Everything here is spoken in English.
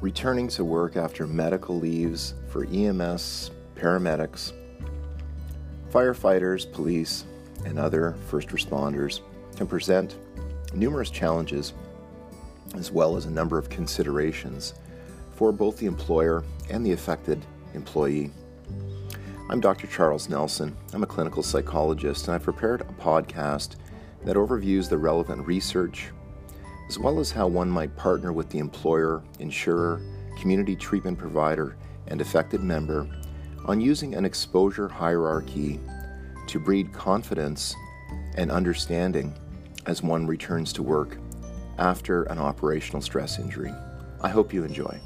returning to work after medical leaves for EMS, paramedics, firefighters, police, and other first responders can present numerous challenges as well as a number of considerations for both the employer and the affected employee. I'm Dr. Charles Nelson. I'm a clinical psychologist, and I've prepared a podcast that overviews the relevant research, as well as how one might partner with the employer, insurer, community treatment provider, and affected member on using an exposure hierarchy to breed confidence and understanding as one returns to work after an operational stress injury. I hope you enjoy.